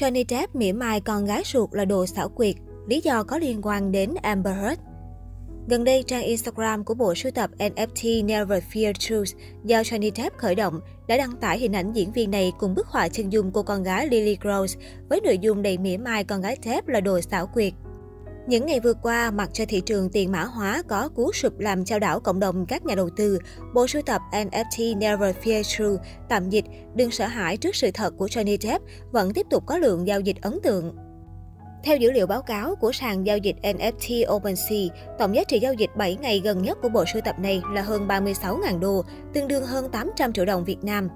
Johnny Depp mỉa mai con gái ruột là đồ xảo quyệt, lý do có liên quan đến Amber Heard. Gần đây, trang Instagram của bộ sưu tập NFT Never Fear Truth do Johnny Depp khởi động đã đăng tải hình ảnh diễn viên này cùng bức họa chân dung cô con gái Lily Rose với nội dung đầy mỉa mai con gái Depp là đồ xảo quyệt. Những ngày vừa qua, mặc cho thị trường tiền mã hóa có cú sụp làm trao đảo cộng đồng các nhà đầu tư, bộ sưu tập NFT Never Fear True, tạm dịch, đừng sợ hãi trước sự thật của Johnny Depp, vẫn tiếp tục có lượng giao dịch ấn tượng. Theo dữ liệu báo cáo của sàn giao dịch NFT OpenSea, tổng giá trị giao dịch 7 ngày gần nhất của bộ sưu tập này là hơn 36.000 đô, tương đương hơn 800 triệu đồng Việt Nam.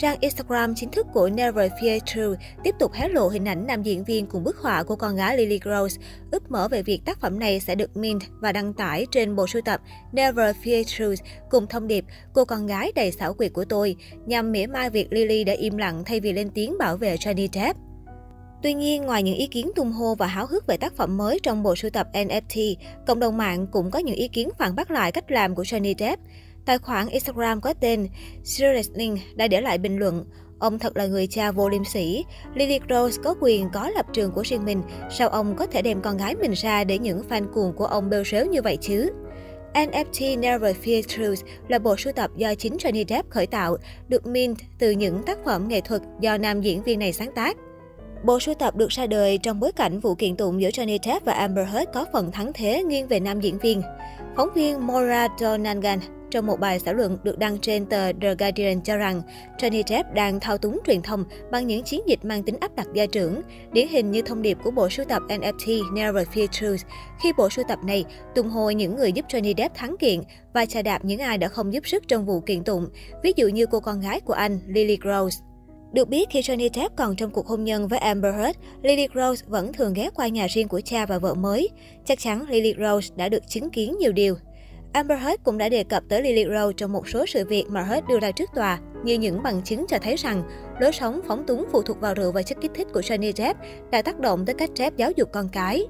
Trang Instagram chính thức của Never Fear True tiếp tục hé lộ hình ảnh nam diễn viên cùng bức họa của con gái Lily Rose, Ước mở về việc tác phẩm này sẽ được mint và đăng tải trên bộ sưu tập Never Fear True cùng thông điệp cô con gái đầy xảo quyệt của tôi, nhằm mỉa mai việc Lily đã im lặng thay vì lên tiếng bảo vệ Johnny Depp. Tuy nhiên, ngoài những ý kiến tung hô và háo hức về tác phẩm mới trong bộ sưu tập NFT, cộng đồng mạng cũng có những ý kiến phản bác lại cách làm của Johnny Depp. Tài khoản Instagram có tên Seriously đã để lại bình luận Ông thật là người cha vô liêm sỉ. Lily Rose có quyền có lập trường của riêng mình. Sao ông có thể đem con gái mình ra để những fan cuồng của ông bêu xếu như vậy chứ? NFT Never Fear Truth là bộ sưu tập do chính Johnny Depp khởi tạo, được mint từ những tác phẩm nghệ thuật do nam diễn viên này sáng tác. Bộ sưu tập được ra đời trong bối cảnh vụ kiện tụng giữa Johnny Depp và Amber Heard có phần thắng thế nghiêng về nam diễn viên. Phóng viên Maura Donegan trong một bài xã luận được đăng trên tờ The Guardian cho rằng Johnny Depp đang thao túng truyền thông bằng những chiến dịch mang tính áp đặt gia trưởng, điển hình như thông điệp của bộ sưu tập NFT Never Fear Truth, khi bộ sưu tập này tung hô những người giúp Johnny Depp thắng kiện và chà đạp những ai đã không giúp sức trong vụ kiện tụng, ví dụ như cô con gái của anh Lily Rose. Được biết, khi Johnny Depp còn trong cuộc hôn nhân với Amber Heard, Lily Rose vẫn thường ghé qua nhà riêng của cha và vợ mới. Chắc chắn Lily Rose đã được chứng kiến nhiều điều. Amber Heard cũng đã đề cập tới Lily Rose trong một số sự việc mà Heard đưa ra trước tòa, như những bằng chứng cho thấy rằng lối sống phóng túng phụ thuộc vào rượu và chất kích thích của Johnny Depp đã tác động tới cách Depp giáo dục con cái.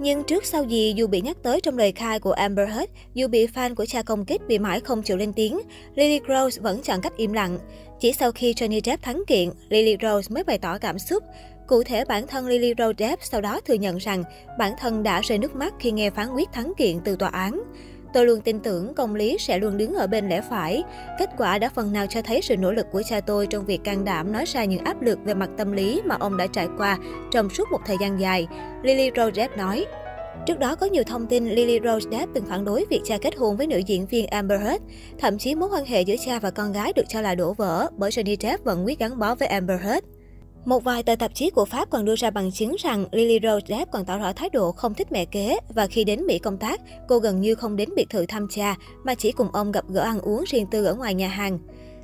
Nhưng trước sau gì dù bị nhắc tới trong lời khai của Amber Heard, dù bị fan của cha công kích bị mãi không chịu lên tiếng, Lily Rose vẫn chọn cách im lặng. Chỉ sau khi Johnny Depp thắng kiện, Lily Rose mới bày tỏ cảm xúc. Cụ thể, bản thân Lily Rose Depp sau đó thừa nhận rằng bản thân đã rơi nước mắt khi nghe phán quyết thắng kiện từ tòa án. Tôi luôn tin tưởng công lý sẽ luôn đứng ở bên lẽ phải. Kết quả đã phần nào cho thấy sự nỗ lực của cha tôi trong việc can đảm nói ra những áp lực về mặt tâm lý mà ông đã trải qua trong suốt một thời gian dài. Lily Rose nói. Trước đó có nhiều thông tin Lily Rose Depp từng phản đối việc cha kết hôn với nữ diễn viên Amber Heard. Thậm chí mối quan hệ giữa cha và con gái được cho là đổ vỡ bởi Johnny Depp vẫn quyết gắn bó với Amber Heard. Một vài tờ tạp chí của Pháp còn đưa ra bằng chứng rằng Lily Rose Depp còn tỏ rõ thái độ không thích mẹ kế và khi đến Mỹ công tác, cô gần như không đến biệt thự thăm cha mà chỉ cùng ông gặp gỡ ăn uống riêng tư ở ngoài nhà hàng.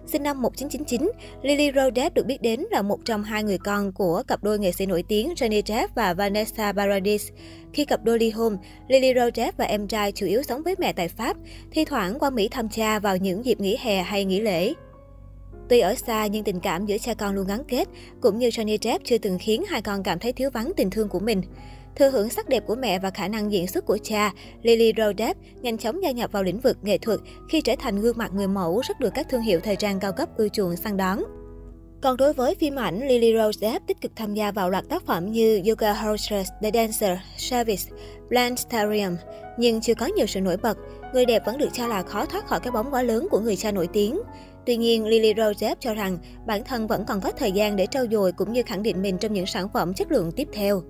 Sinh năm 1999, Lily Rose Depp được biết đến là một trong hai người con của cặp đôi nghệ sĩ nổi tiếng Johnny Depp và Vanessa Paradis. Khi cặp đôi ly hôn, Lily Rose Depp và em trai chủ yếu sống với mẹ tại Pháp, thi thoảng qua Mỹ thăm cha vào những dịp nghỉ hè hay nghỉ lễ. Tuy ở xa nhưng tình cảm giữa cha con luôn gắn kết, cũng như Johnny Depp chưa từng khiến hai con cảm thấy thiếu vắng tình thương của mình. Thừa hưởng sắc đẹp của mẹ và khả năng diễn xuất của cha, Lily Rose Depp nhanh chóng gia nhập vào lĩnh vực nghệ thuật khi trở thành gương mặt người mẫu rất được các thương hiệu thời trang cao cấp ưa chuộng săn đón. Còn đối với phim ảnh, Lily Rose Depp tích cực tham gia vào loạt tác phẩm như Yoga Horses, The Dancer, Service, Planetarium, nhưng chưa có nhiều sự nổi bật. Người đẹp vẫn được cho là khó thoát khỏi cái bóng quá lớn của người cha nổi tiếng. Tuy nhiên, Lily Rosep cho rằng bản thân vẫn còn có thời gian để trau dồi cũng như khẳng định mình trong những sản phẩm chất lượng tiếp theo.